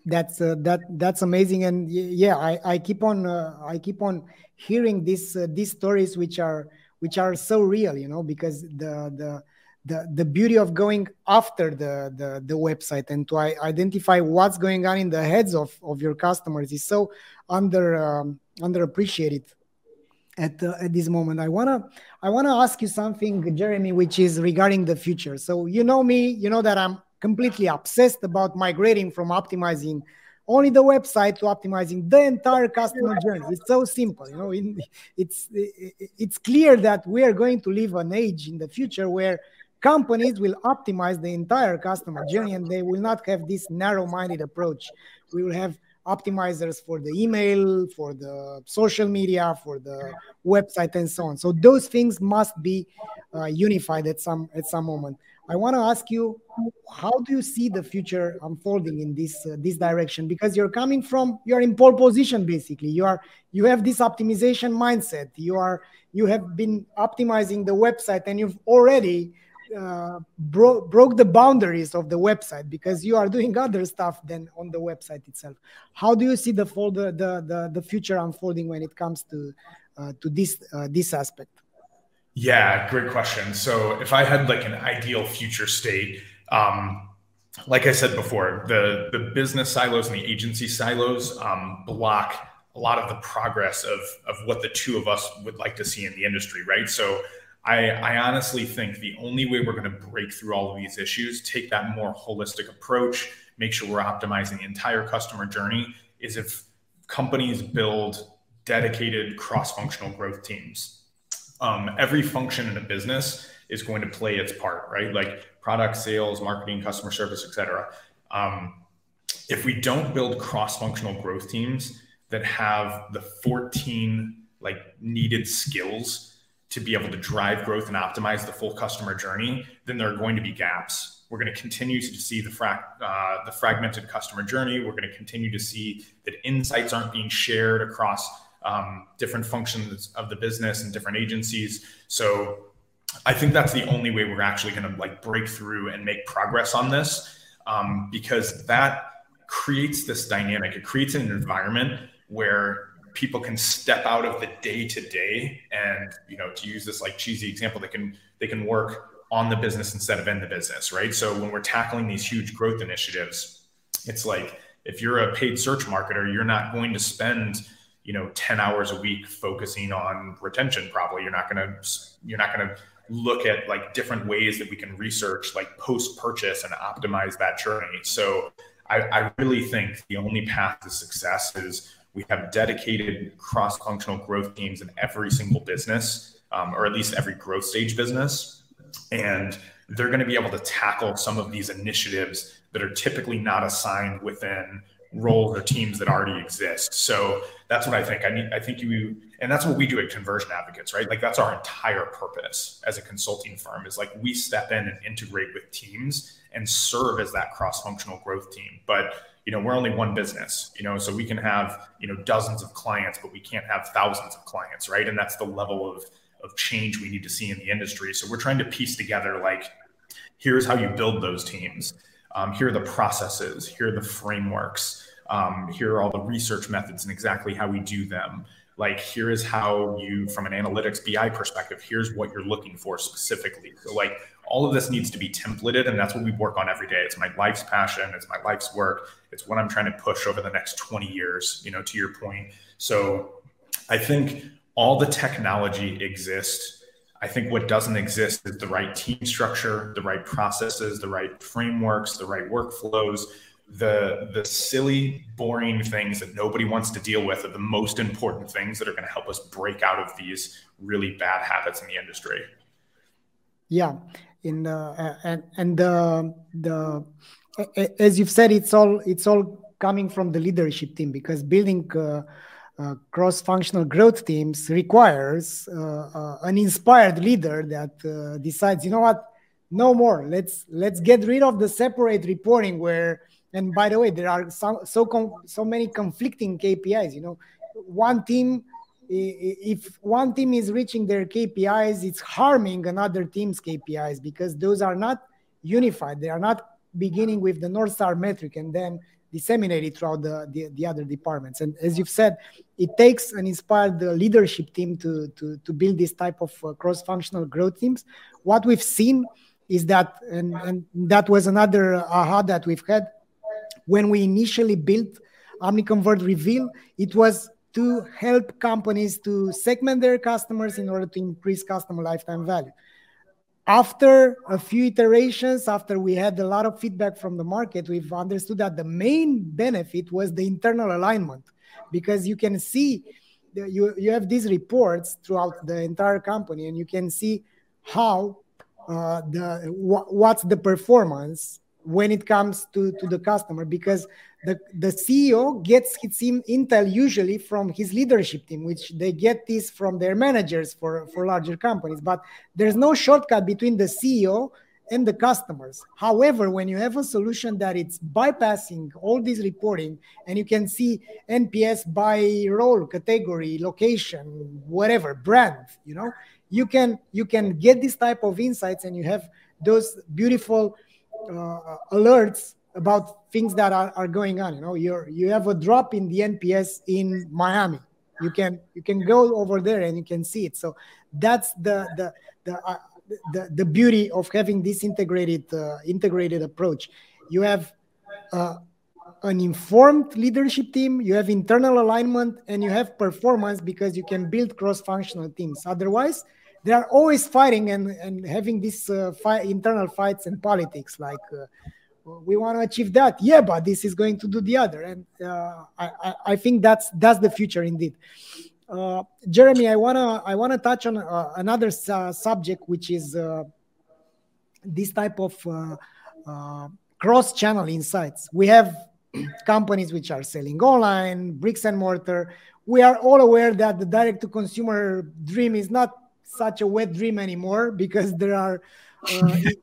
that's uh, that that's amazing, and yeah, I, I keep on uh, I keep on hearing these uh, these stories which are which are so real, you know, because the the the, the beauty of going after the, the, the website and to identify what's going on in the heads of, of your customers is so under um, underappreciated at at this moment. I wanna I wanna ask you something, Jeremy, which is regarding the future. So you know me, you know that I'm completely obsessed about migrating from optimizing only the website to optimizing the entire customer journey. It's so simple, you know. it's it's clear that we are going to live an age in the future where companies will optimize the entire customer journey and they will not have this narrow-minded approach. We will have optimizers for the email, for the social media, for the website, and so on. So those things must be uh, unified at some at some moment. I want to ask you, how do you see the future unfolding in this uh, this direction? Because you're coming from you're in pole position basically. You are you have this optimization mindset. You are you have been optimizing the website, and you've already uh, bro- broke the boundaries of the website because you are doing other stuff than on the website itself. How do you see the folder, the, the, the future unfolding when it comes to uh, to this uh, this aspect? Yeah, great question. So if I had like an ideal future state, um, like I said before, the the business silos and the agency silos um, block a lot of the progress of of what the two of us would like to see in the industry, right? So I, I honestly think the only way we're going to break through all of these issues, take that more holistic approach, make sure we're optimizing the entire customer journey, is if companies build dedicated cross-functional growth teams. Um, every function in a business is going to play its part, right? Like product, sales, marketing, customer service, etc. Um, if we don't build cross-functional growth teams that have the 14 like needed skills to be able to drive growth and optimize the full customer journey, then there are going to be gaps. We're going to continue to see the, uh, the fragmented customer journey. We're going to continue to see that insights aren't being shared across um, different functions of the business and different agencies. So I think that's the only way we're actually going to like break through and make progress on this um, because that creates this dynamic. It creates an environment where people can step out of the day to day and you know to use this like cheesy example they can they can work on the business instead of in the business right? So when we're tackling these huge growth initiatives it's like if you're a paid search marketer you're not going to spend you know 10 hours a week focusing on retention probably. You're not going to you're not going to look at like different ways that we can research like post purchase and optimize that journey. So I, I really think the only path to success is we have dedicated cross functional growth teams in every single business, um, or at least every growth stage business. And they're going to be able to tackle some of these initiatives that are typically not assigned within roles or teams that already exist. So that's what I think. I mean, I think you, and that's what we do at Conversion Advocates, right? Like that's our entire purpose as a consulting firm is like we step in and integrate with teams and serve as that cross-functional growth team. But you know we're only one business you know so we can have you know dozens of clients but we can't have thousands of clients right? And that's the level of of change we need to see in the industry. So we're trying to piece together like here's how you build those teams. Um, here are the processes. Here are the frameworks. Um, here are all the research methods and exactly how we do them like here is how you from an analytics bi perspective here's what you're looking for specifically. So like all of this needs to be templated and that's what we work on every day. It's my life's passion it's my life's work it's what i'm trying to push over the next 20 years you know to your point. So i think all the technology exists. I think what doesn't exist is the right team structure the right processes the right frameworks the right workflows the the silly boring things that nobody wants to deal with are the most important things that are going to help us break out of these really bad habits in the industry. Yeah. In the and and the the as you've said it's all it's all coming from the leadership team because building uh, uh, cross-functional growth teams requires uh, uh an inspired leader that uh, decides you know what? No more. Let's let's get rid of the separate reporting where and by the way there are so so, so many conflicting kpis you know one team if one team is reaching their KPIs, it's harming another team's KPIs because those are not unified. They are not beginning with the North Star metric and then disseminated throughout the, the, the other departments. And as you've said, it takes an inspired leadership team to, to, to build this type of uh, cross-functional growth teams. What we've seen is that, and, and that was another aha that we've had when we initially built OmniConvert Reveal, it was to help companies to segment their customers in order to increase customer lifetime value. After a few iterations, after we had a lot of feedback from the market, we've understood that the main benefit was the internal alignment because you can see you, you have these reports throughout the entire company and you can see how uh, the wh- what's the performance when it comes to, to the customer because the, the ceo gets his intel usually from his leadership team which they get this from their managers for, for larger companies. But there's no shortcut between the ceo and the customers. However when you have a solution that it's bypassing all this reporting and you can see nps by role category location whatever brand you know you can you can get this type of insights and you have those beautiful alerts about things that are, are going on you know? You're you have a drop in the nps in miami. You can you can go over there and you can see it. So that's the the the uh, the, the beauty of having this integrated uh, integrated approach. You have uh, an informed leadership team you have internal alignment and you have performance because you can build cross-functional teams. Otherwise they are always fighting and, and having these uh, fight, internal fights and politics like uh, we want to achieve that. Yeah but this is going to do the other. And uh, I, I think that's that's the future indeed. Uh, jeremy i want to i want to touch on uh, another subject which is uh, this type of cross channel insights. We have companies which are selling online bricks and mortar. We are all aware that the direct to consumer dream is not such a wet dream anymore because there are uh, if,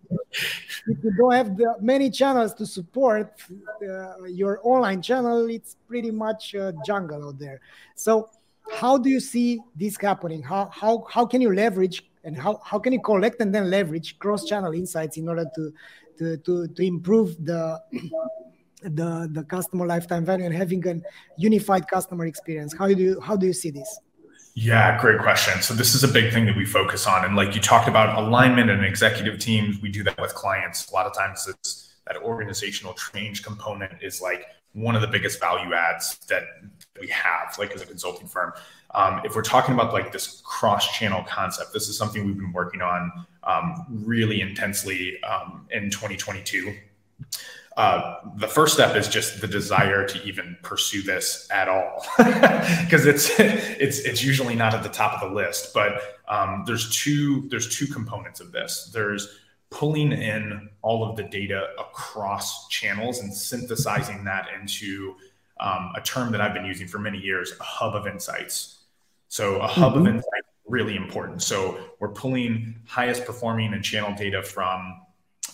if, you don't have the many channels to support uh, your online channel it's pretty much a jungle out there. So how do you see this happening? How how, how can you leverage and how, how can you collect and then leverage cross channel insights in order to to to, to improve the the the customer lifetime value and having a unified customer experience? How do you how do you see this yeah, great question. So this is a big thing that we focus on, and like you talked about alignment and executive teams, we do that with clients. A lot of times, it's that organizational change component is like one of the biggest value adds that we have, like as a consulting firm. Um, if we're talking about like this cross-channel concept, this is something we've been working on um, really intensely um, in 2022. Uh, the first step is just the desire to even pursue this at all, because it's it's it's usually not at the top of the list. But um, there's two there's two components of this. There's pulling in all of the data across channels and synthesizing that into um, a term that I've been using for many years, a hub of insights. So a hub mm-hmm. of insights really important. So we're pulling highest performing and channel data from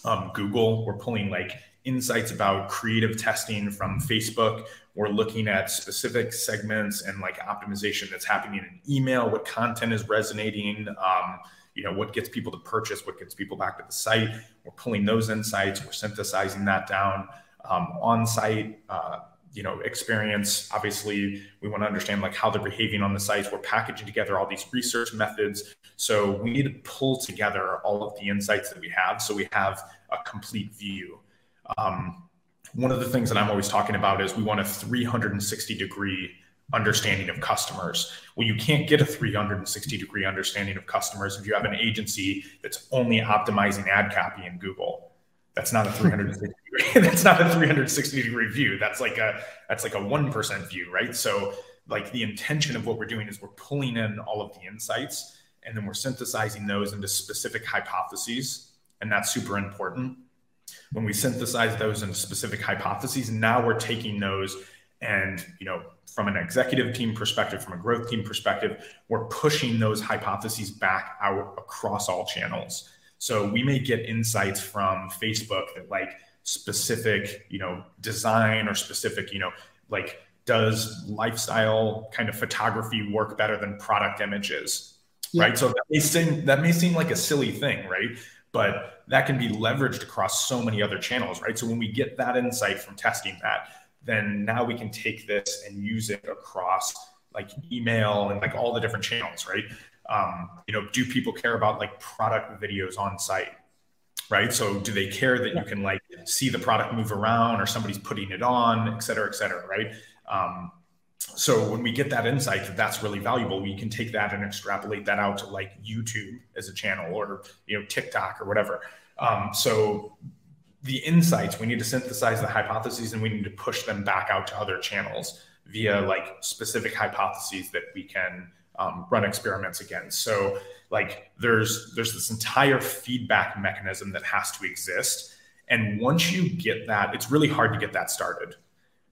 um, Google. We're pulling like insights about creative testing from Facebook. We're looking at specific segments and like optimization that's happening in email, what content is resonating, um, you know, what gets people to purchase, what gets people back to the site. We're pulling those insights, we're synthesizing that down um, on site. Uh, you know experience obviously we want to understand like how they're behaving on the sites we're packaging together all these research methods so we need to pull together all of the insights that we have so we have a complete view um, one of the things that I'm always talking about is we want a 360 degree understanding of customers. Well, you can't get a 360 degree understanding of customers if you have an agency that's only optimizing ad copy in Google. That's not a 360 degree. that's not a 360 degree view. That's like a that's like a one percent view, right? So, like the intention of what we're doing is we're pulling in all of the insights and then we're synthesizing those into specific hypotheses, and that's super important when we synthesize those into specific hypotheses, now we're taking those and you know from an executive team perspective from a growth team perspective we're pushing those hypotheses back out across all channels. So we may get insights from facebook that like specific you know design or specific you know like does lifestyle kind of photography work better than product images yeah. right? So that may seem that may seem like a silly thing right but that can be leveraged across so many other channels, right? So when we get that insight from testing that, then now we can take this and use it across like email and like all the different channels, right? Um, you know, do people care about like product videos on site? Right. So do they care that you can like see the product move around or somebody's putting it on, et cetera, et cetera, right? Um, so when we get that insight that that's really valuable we can take that and extrapolate that out to like youtube as a channel or you know tiktok or whatever um, so the insights we need to synthesize the hypotheses and we need to push them back out to other channels via like specific hypotheses that we can um, run experiments against So like there's there's this entire feedback mechanism that has to exist. And once you get that, it's really hard to get that started.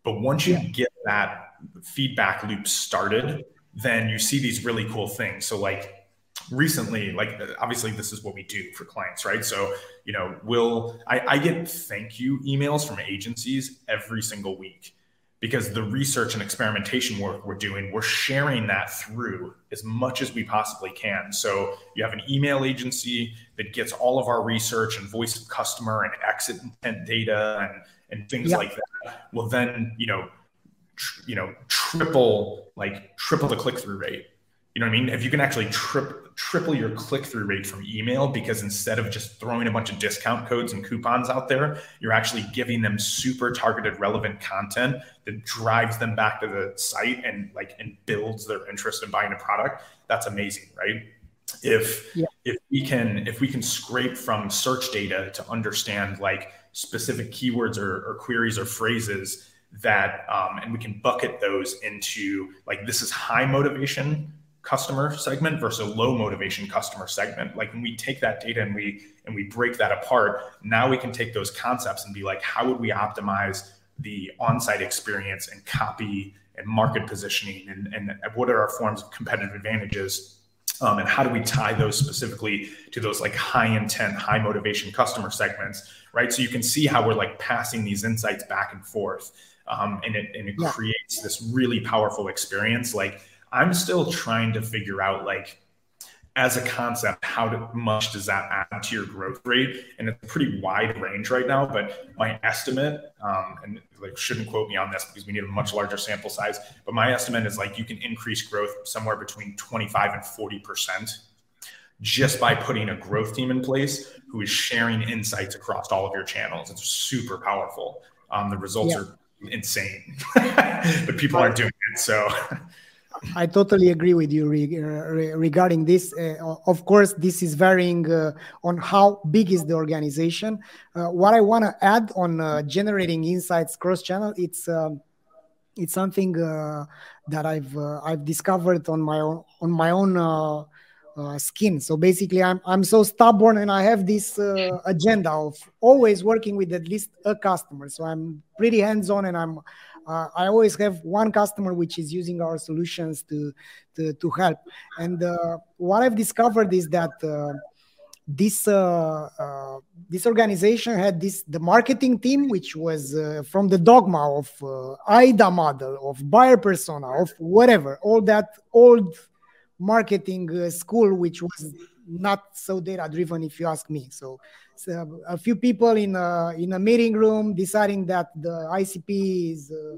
But once you yeah. get that feedback loop started, then you see these really cool things. So like recently, like obviously this is what we do for clients, right? So, you know, we'll, I, I get thank you emails from agencies every single week because the research and experimentation work we're doing, we're sharing that through as much as we possibly can. So you have an email agency that gets all of our research and voice of customer and exit intent data and, and things like that. will then, you know, tr- you know, triple, like triple the click-through rate. You know what I mean? If you can actually trip triple your click through rate from email because instead of just throwing a bunch of discount codes and coupons out there, you're actually giving them super targeted, relevant content that drives them back to the site and like and builds their interest in buying a product. That's amazing, right? If yeah. if we can if we can scrape from search data to understand like specific keywords or, or queries or phrases that um, and we can bucket those into like this is high motivation customer segment versus a low motivation customer segment. Like when we take that data and we and we break that apart now we can take those concepts and be like how would we optimize the on-site experience and copy and market positioning and, and what are our forms of competitive advantages? Um, and how do we tie those specifically to those like high intent high motivation customer segments right so you can see how we're like passing these insights back and forth um, and it, and it yeah. creates this really powerful experience like I'm still trying to figure out like as a concept, how much does that add to your growth rate? And it's a pretty wide range right now, but my estimate, um, and like shouldn't quote me on this because we need a much larger sample size, but my estimate is like you can increase growth somewhere between 25 and 40% just by putting a growth team in place who is sharing insights across all of your channels. It's super powerful. Um, the results yeah. are insane, but people aren't doing it. So I totally agree with you re- regarding this. Uh, of course, this is varying uh, on how big is the organization. Uh, what I want to add on uh, generating insights cross channel, it's um, it's something uh, that I've uh, I've discovered on my own on my own skin. So basically, I'm I'm so stubborn, and I have this agenda of always working with at least a customer. So I'm pretty hands on, and I'm uh, I always have one customer which is using our solutions to to, to help. And uh, what I've discovered is that uh, this uh, uh, this organization had this the marketing team which was uh, from the dogma of AIDA model of buyer persona of whatever all that old marketing school which was not so data driven if you ask me so a few people in a, in a meeting room deciding that the ICP is uh,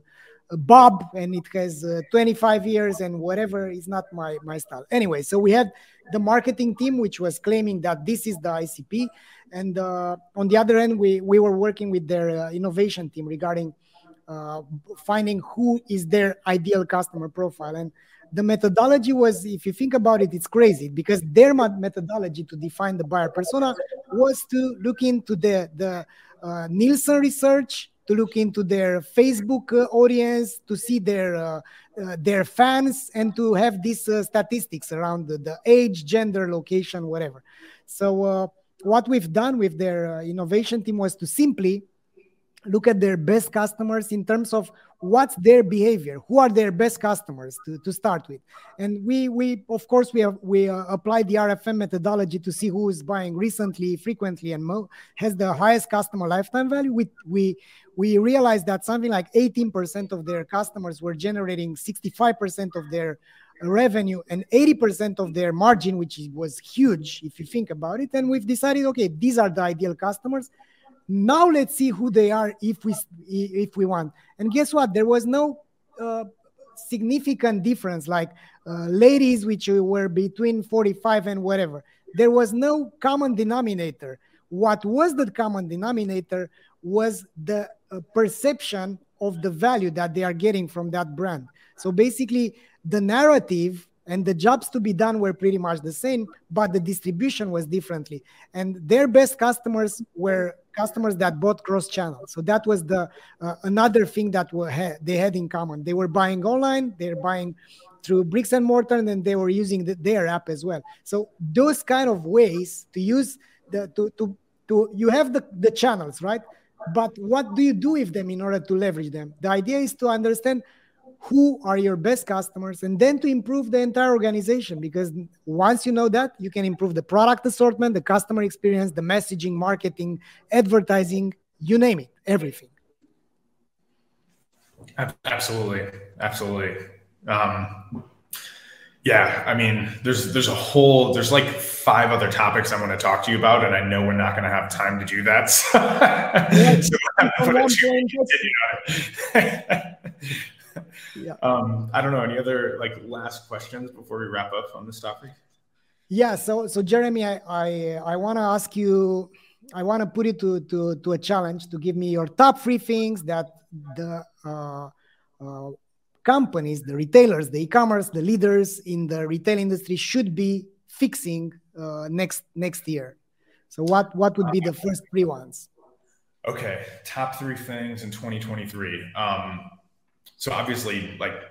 Bob and it has uh, 25 years and whatever is not my, my style. Anyway, so we had the marketing team, which was claiming that this is the ICP. And uh, on the other end, we, we were working with their uh, innovation team regarding uh, finding who is their ideal customer profile. And the methodology was, if you think about it, it's crazy because their methodology to define the buyer persona was to look into the the uh, Nielsen research, to look into their Facebook uh, audience, to see their uh, uh their fans, and to have these uh, statistics around the, the, age, gender, location, whatever. So uh, what we've done with their innovation team was to simply look at their best customers in terms of what's their behavior? Who are their best customers to, to start with? And we we of course we have we uh, the rfm methodology to see who is buying recently frequently and mo- has the highest customer lifetime value. We we we realized that something like 18% of their customers were generating 65% of their revenue and 80% of their margin which was huge if you think about it. And we've decided okay these are the ideal customers now let's see who they are if we if we want. And guess what? There was no uh, significant difference. Like uh, ladies which were between 45 and whatever. There was no common denominator. What was the common denominator was the uh, perception of the value that they are getting from that brand. So basically the narrative and the jobs to be done were pretty much the same but the distribution was differently. And their best customers were customers that bought cross channel so that was the uh, another thing that were, they had in common they were buying online they're buying through bricks and mortar, and then they were using the, their app as well. So those kind of ways to use the to to to you have the the channels, right? But what do you do with them in order to leverage them? The idea is to understand who are your best customers and then to improve the entire organization because once you know that you can improve the product assortment the customer experience the messaging marketing advertising you name it everything. Absolutely absolutely. Um, yeah i mean there's there's a whole there's like five other topics i want to talk to you about and i know we're not going to have time to do that. So, so yeah. Um, I don't know. Any other like last questions before we wrap up on this topic? Yeah. So, so Jeremy, I I, I want to ask you. I want to put it to, to to a challenge to give me your top three things that the uh, uh, companies, the retailers, the e-commerce, the leaders in the retail industry should be fixing uh, next next year. So, what what would be the first three ones? Okay, top three things in 2023. Um, so obviously like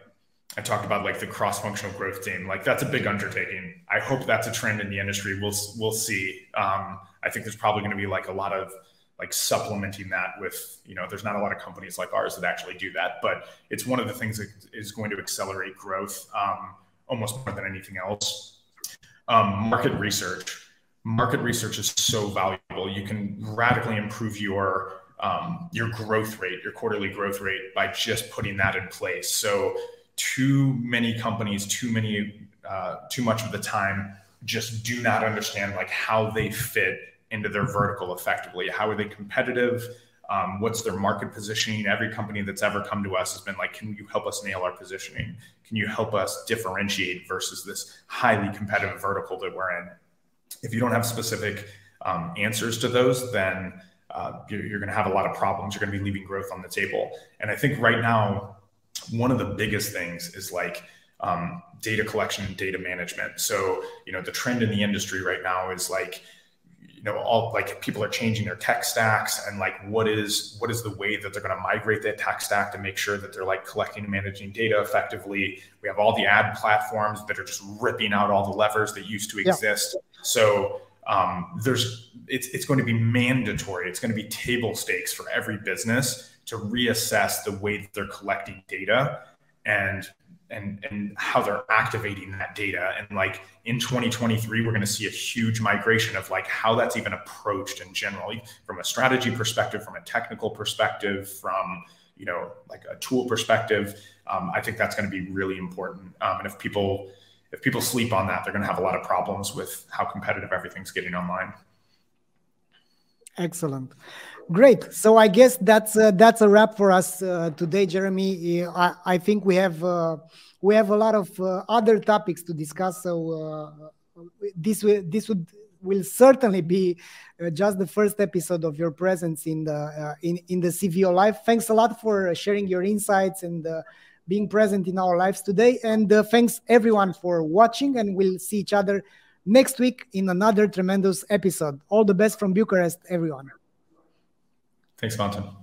I talked about like the cross-functional growth team. Like that's a big undertaking. I hope that's a trend in the industry. We'll we'll see. Um, I think there's probably going to be like a lot of like supplementing that with you know there's not a lot of companies like ours that actually do that, but it's one of the things that is going to accelerate growth um, almost more than anything else. Um, market research. Market research is so valuable. You can radically improve your um, your growth rate, your quarterly growth rate, by just putting that in place. So, too many companies, too many, uh, too much of the time, just do not understand like how they fit into their vertical effectively. How are they competitive? Um, what's their market positioning? Every company that's ever come to us has been like, "Can you help us nail our positioning? Can you help us differentiate versus this highly competitive vertical that we're in?" If you don't have specific um, answers to those, then uh, you're, you're going to have a lot of problems. You're going to be leaving growth on the table. And I think right now, one of the biggest things is like um, data collection and data management. So, you know, the trend in the industry right now is like, you know, all like people are changing their tech stacks and like what is what is the way that they're going to migrate that tech stack to make sure that they're like collecting and managing data effectively. We have all the ad platforms that are just ripping out all the levers that used to exist. Yeah. So um, there's it's, it's going to be mandatory. It's going to be table stakes for every business to reassess the way that they're collecting data and and and how they're activating that data. And like in 2023 we're going to see a huge migration of like how that's even approached in general from a strategy perspective from a technical perspective from you know like a tool perspective. Um, i think that's going to be really important. Um, and if people if people sleep on that, they're going to have a lot of problems with how competitive everything's getting online. Excellent, great. So I guess that's uh, that's a wrap for us uh, today, Jeremy. I, I think we have uh, we have a lot of uh, other topics to discuss. So uh, this will this would will certainly be uh, just the first episode of your presence in the in in the CVO Live. Thanks a lot for sharing your insights and being present in our lives today. And uh, thanks everyone for watching, and we'll see each other next week in another tremendous episode. All the best from Bucharest, everyone. Thanks, Mountain.